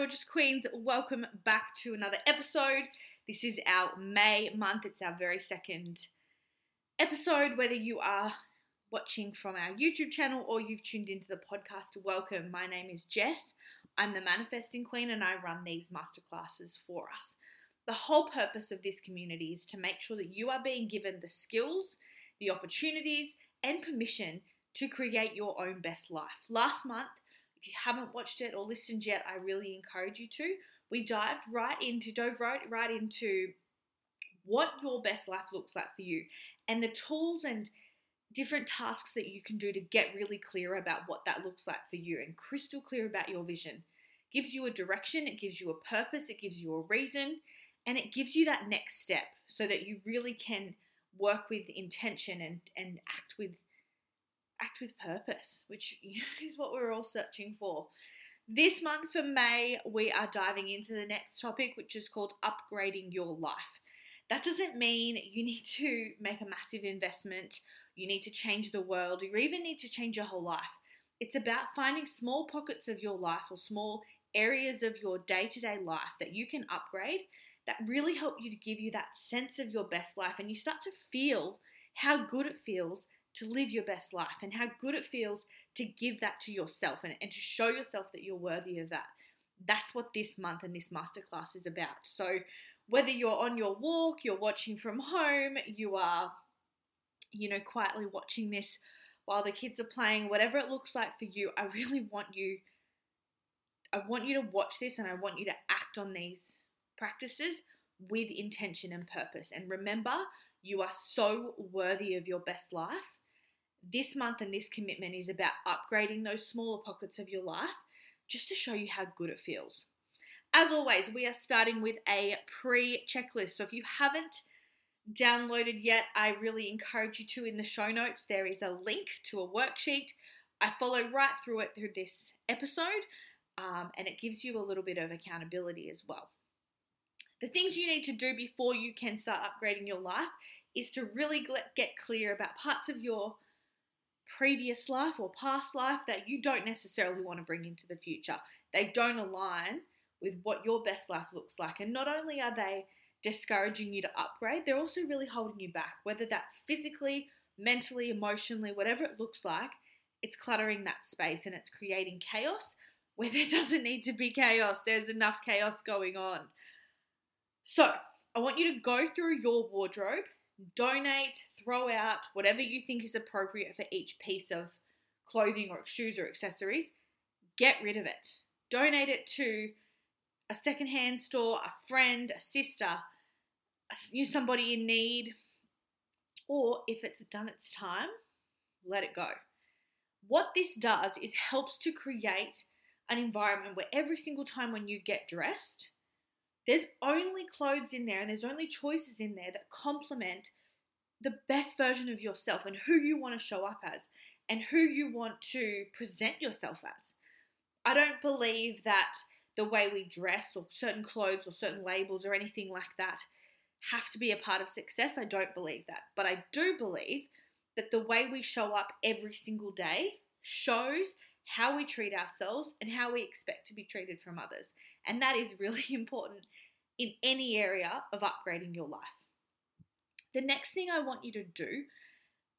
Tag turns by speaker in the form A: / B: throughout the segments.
A: gorgeous queens. Welcome back to another episode. This is our May month, it's our very second episode. Whether you are watching from our YouTube channel or you've tuned into the podcast, welcome. My name is Jess. I'm the Manifesting Queen and I run these masterclasses for us. The whole purpose of this community is to make sure that you are being given the skills, the opportunities, and permission to create your own best life. Last month, if you haven't watched it or listened yet, I really encourage you to. We dived right into, dove right, right into what your best life looks like for you and the tools and different tasks that you can do to get really clear about what that looks like for you and crystal clear about your vision. gives you a direction, it gives you a purpose, it gives you a reason, and it gives you that next step so that you really can work with intention and, and act with act with purpose, which is what we're all searching for. This month for May, we are diving into the next topic, which is called upgrading your life. That doesn't mean you need to make a massive investment, you need to change the world, you even need to change your whole life. It's about finding small pockets of your life or small areas of your day to day life that you can upgrade that really help you to give you that sense of your best life and you start to feel how good it feels to live your best life and how good it feels to give that to yourself and, and to show yourself that you're worthy of that. That's what this month and this masterclass is about. So, whether you're on your walk, you're watching from home, you are, you know, quietly watching this while the kids are playing, whatever it looks like for you, I really want you. I want you to watch this and I want you to act on these practices with intention and purpose. And remember, you are so worthy of your best life this month and this commitment is about upgrading those smaller pockets of your life just to show you how good it feels. As always, we are starting with a pre checklist. So if you haven't downloaded yet, I really encourage you to. In the show notes, there is a link to a worksheet. I follow right through it through this episode, um, and it gives you a little bit of accountability as well. The things you need to do before you can start upgrading your life is to really get clear about parts of your previous life or past life that you don't necessarily want to bring into the future. They don't align with what your best life looks like. And not only are they discouraging you to upgrade, they're also really holding you back, whether that's physically, mentally, emotionally, whatever it looks like. It's cluttering that space and it's creating chaos where there doesn't need to be chaos. There's enough chaos going on. So, I want you to go through your wardrobe donate, throw out whatever you think is appropriate for each piece of clothing or shoes or accessories. Get rid of it. Donate it to a secondhand store, a friend, a sister, somebody in need, or if it's done its time, let it go. What this does is helps to create an environment where every single time when you get dressed, there's only clothes in there and there's only choices in there that complement the best version of yourself and who you want to show up as and who you want to present yourself as. I don't believe that the way we dress or certain clothes or certain labels or anything like that have to be a part of success. I don't believe that. But I do believe that the way we show up every single day shows how we treat ourselves and how we expect to be treated from others. And that is really important in any area of upgrading your life. The next thing I want you to do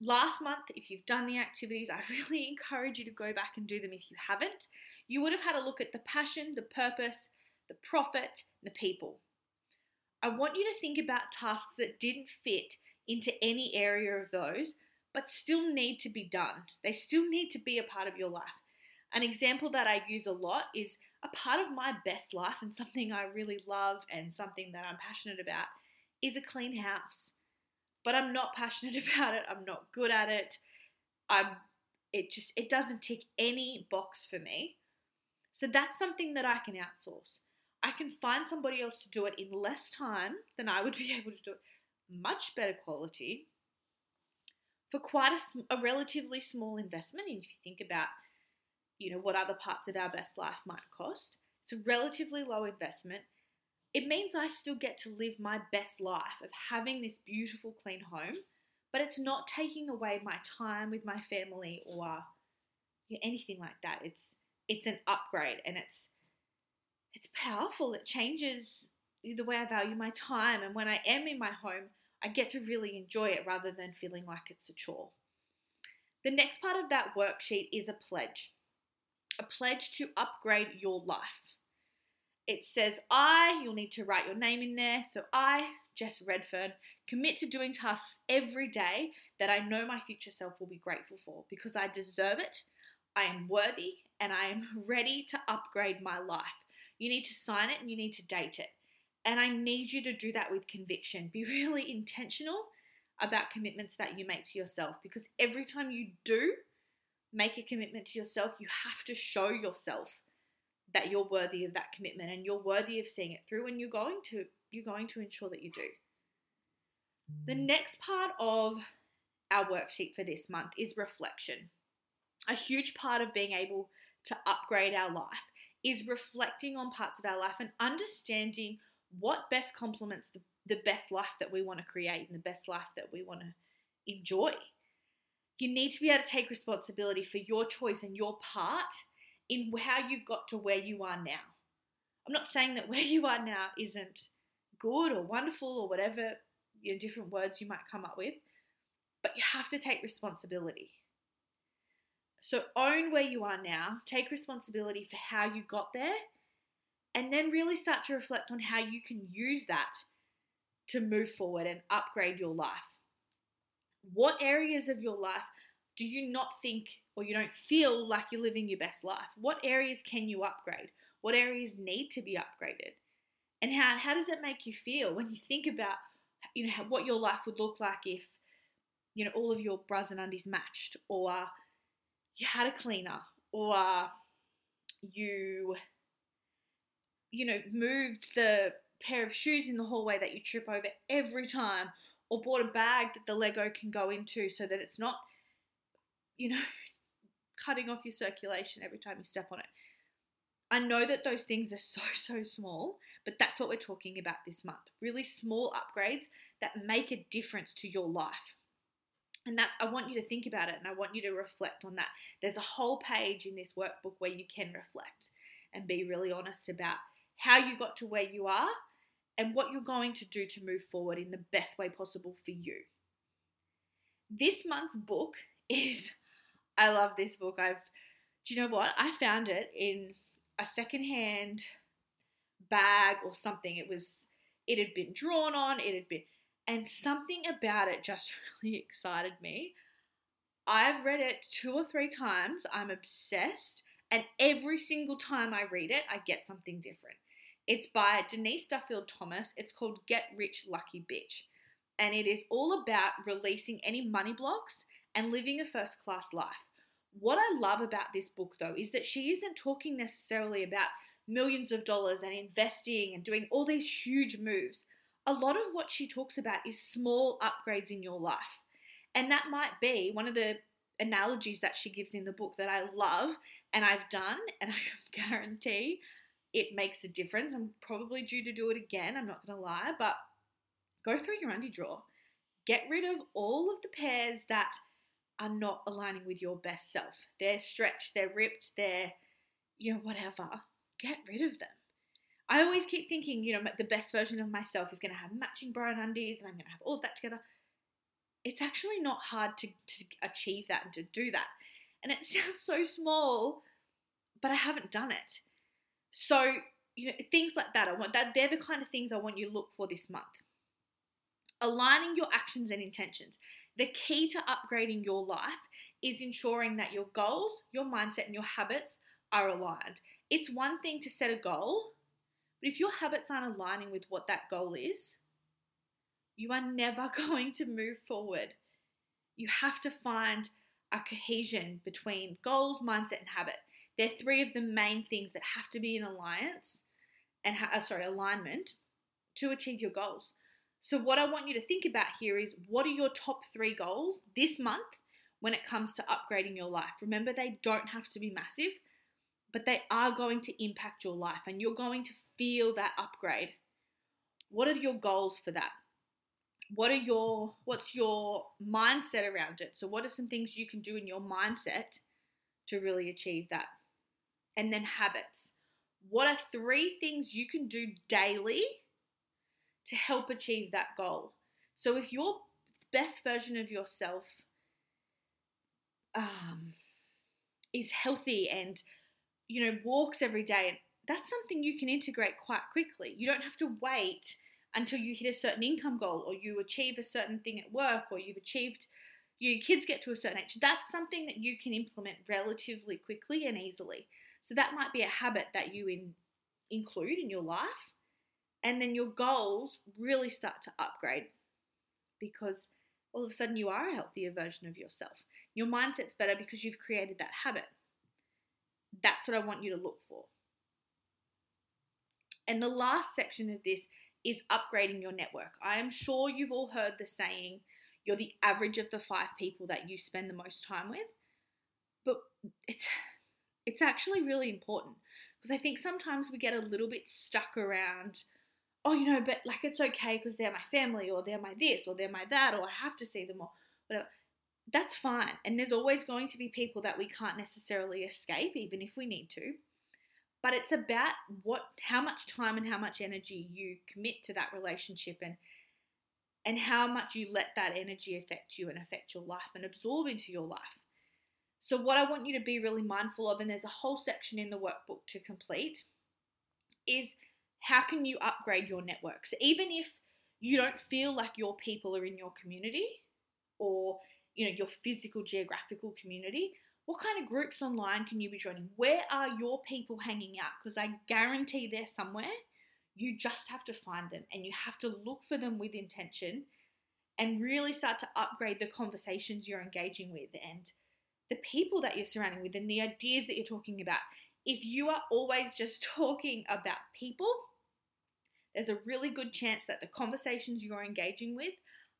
A: last month, if you've done the activities, I really encourage you to go back and do them if you haven't. You would have had a look at the passion, the purpose, the profit, the people. I want you to think about tasks that didn't fit into any area of those, but still need to be done. They still need to be a part of your life. An example that I use a lot is a part of my best life and something I really love and something that I'm passionate about is a clean house. But I'm not passionate about it. I'm not good at it. I'm it just it doesn't tick any box for me. So that's something that I can outsource. I can find somebody else to do it in less time than I would be able to do it. Much better quality for quite a, a relatively small investment. And if you think about you know, what other parts of our best life might cost. It's a relatively low investment. It means I still get to live my best life of having this beautiful, clean home, but it's not taking away my time with my family or you know, anything like that. It's it's an upgrade, and it's it's powerful. It changes the way I value my time. And when I am in my home, I get to really enjoy it rather than feeling like it's a chore. The next part of that worksheet is a pledge a pledge to upgrade your life. It says, I, you'll need to write your name in there. So, I, Jess Redfern, commit to doing tasks every day that I know my future self will be grateful for because I deserve it, I am worthy, and I am ready to upgrade my life. You need to sign it and you need to date it. And I need you to do that with conviction. Be really intentional about commitments that you make to yourself because every time you do make a commitment to yourself, you have to show yourself that you're worthy of that commitment and you're worthy of seeing it through and you're going to you're going to ensure that you do. The mm. next part of our worksheet for this month is reflection. A huge part of being able to upgrade our life is reflecting on parts of our life and understanding what best complements the, the best life that we want to create and the best life that we want to enjoy. You need to be able to take responsibility for your choice and your part in how you've got to where you are now. I'm not saying that where you are now isn't good or wonderful or whatever you know, different words you might come up with, but you have to take responsibility. So own where you are now, take responsibility for how you got there, and then really start to reflect on how you can use that to move forward and upgrade your life. What areas of your life do you not think or you don't feel like you're living your best life? What areas can you upgrade? What areas need to be upgraded? And how, how does it make you feel when you think about you know what your life would look like if you know all of your bras and undies matched or you had a cleaner or you you know moved the pair of shoes in the hallway that you trip over every time or bought a bag that the lego can go into so that it's not you know cutting off your circulation every time you step on it I know that those things are so, so small, but that's what we're talking about this month. Really small upgrades that make a difference to your life. And that's, I want you to think about it and I want you to reflect on that. There's a whole page in this workbook where you can reflect and be really honest about how you got to where you are and what you're going to do to move forward in the best way possible for you. This month's book is, I love this book. I've, do you know what? I found it in a secondhand bag or something. It was, it had been drawn on, it had been, and something about it just really excited me. I've read it two or three times. I'm obsessed. And every single time I read it, I get something different. It's by Denise Duffield Thomas. It's called Get Rich Lucky Bitch. And it is all about releasing any money blocks and living a first class life. What I love about this book, though, is that she isn't talking necessarily about millions of dollars and investing and doing all these huge moves. A lot of what she talks about is small upgrades in your life. And that might be one of the analogies that she gives in the book that I love and I've done, and I can guarantee it makes a difference. I'm probably due to do it again, I'm not gonna lie, but go through your undie drawer. Get rid of all of the pairs that are not aligning with your best self. They're stretched, they're ripped, they're, you know, whatever. Get rid of them. I always keep thinking, you know, the best version of myself is going to have matching brown undies and I'm going to have all of that together. It's actually not hard to, to achieve that and to do that. And it sounds so small, but I haven't done it. So, you know, things like that, I want that they're the kind of things I want you to look for this month. Aligning your actions and intentions. The key to upgrading your life is ensuring that your goals, your mindset, and your habits are aligned. It's one thing to set a goal, but if your habits aren't aligning with what that goal is, you are never going to move forward. You have to find a cohesion between goals, mindset, and habit. They're three of the main things that have to be in alliance and ha- uh, sorry, alignment to achieve your goals. So, what I want you to think about here is what are your top three goals this month when it comes to upgrading your life? Remember, they don't have to be massive, but they are going to impact your life and you're going to feel that upgrade. What are your goals for that? What are your what's your mindset around it? So what are some things you can do in your mindset to really achieve that? And then habits. what are three things you can do daily to help achieve that goal? So if your best version of yourself um, is healthy and you know walks every day, that's something you can integrate quite quickly. You don't have to wait until you hit a certain income goal or you achieve a certain thing at work or you've achieved your kids get to a certain age. That's something that you can implement relatively quickly and easily. So that might be a habit that you in, include in your life. And then your goals really start to upgrade because all of a sudden you are a healthier version of yourself. Your mindset's better because you've created that habit. That's what I want you to look for. And the last section of this is upgrading your network. I am sure you've all heard the saying, you're the average of the five people that you spend the most time with. But it's it's actually really important because I think sometimes we get a little bit stuck around oh, you know, but like it's okay because they're my family or they're my this or they're my that or I have to see them or whatever. That's fine. And there's always going to be people that we can't necessarily escape, even if we need to. But it's about what how much time and how much energy you commit to that relationship and and how much you let that energy affect you and affect your life and absorb into your life. So, what I want you to be really mindful of, and there's a whole section in the workbook to complete, is how can you upgrade your network? So, even if you don't feel like your people are in your community or you know your physical geographical community what kind of groups online can you be joining? Where are your people hanging out? Because i guarantee they're somewhere. You just have to find them and you have to look for them with intention and really start to upgrade the conversations you're engaging with and the people that you're surrounding with and the ideas that you're talking about. If you are always just talking about people, there's a really good chance that the conversations you're engaging with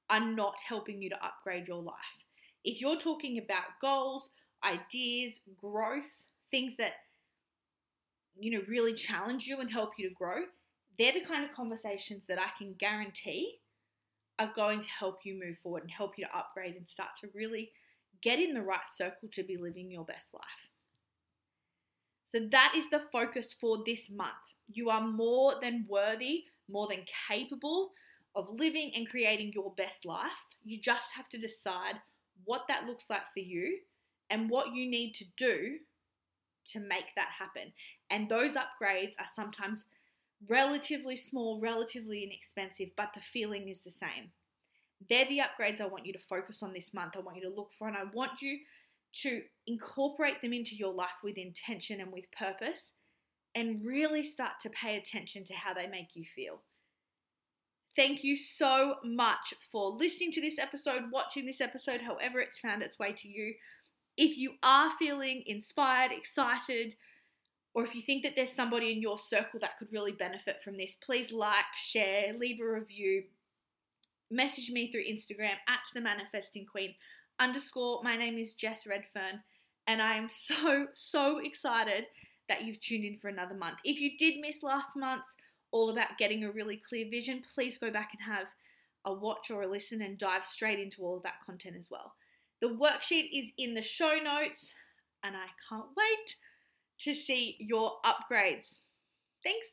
A: are not helping you to upgrade your life. If you're talking about goals, ideas, growth, things that you know really challenge you and help you to grow, they're the kind of conversations that I can guarantee are going to help you move forward and help you to upgrade and start to really get in the right circle to be living your best life. So, that is the focus for this month. You are more than worthy, more than capable of living and creating your best life. You just have to decide what that looks like for you and what you need to do to make that happen. And those upgrades are sometimes relatively small, relatively inexpensive, but the feeling is the same. They're the upgrades I want you to focus on this month. I want you to look for, and I want you to incorporate them into your life with intention and with purpose, and really start to pay attention to how they make you feel. Thank you so much for listening to this episode, watching this episode, however it's found its way to you. If you are feeling inspired, excited, or if you think that there's somebody in your circle that could really benefit from this, please like, share, leave a review, message me through Instagram at the manifesting queen underscore. My name is Jess Redfern, and I am so, so excited that you've tuned in for another month. If you did miss last month's all about getting a really clear vision, please go back and have a watch or a listen and dive straight into all of that content as well. The worksheet is in the show notes, and I can't wait to see your upgrades. Thanks.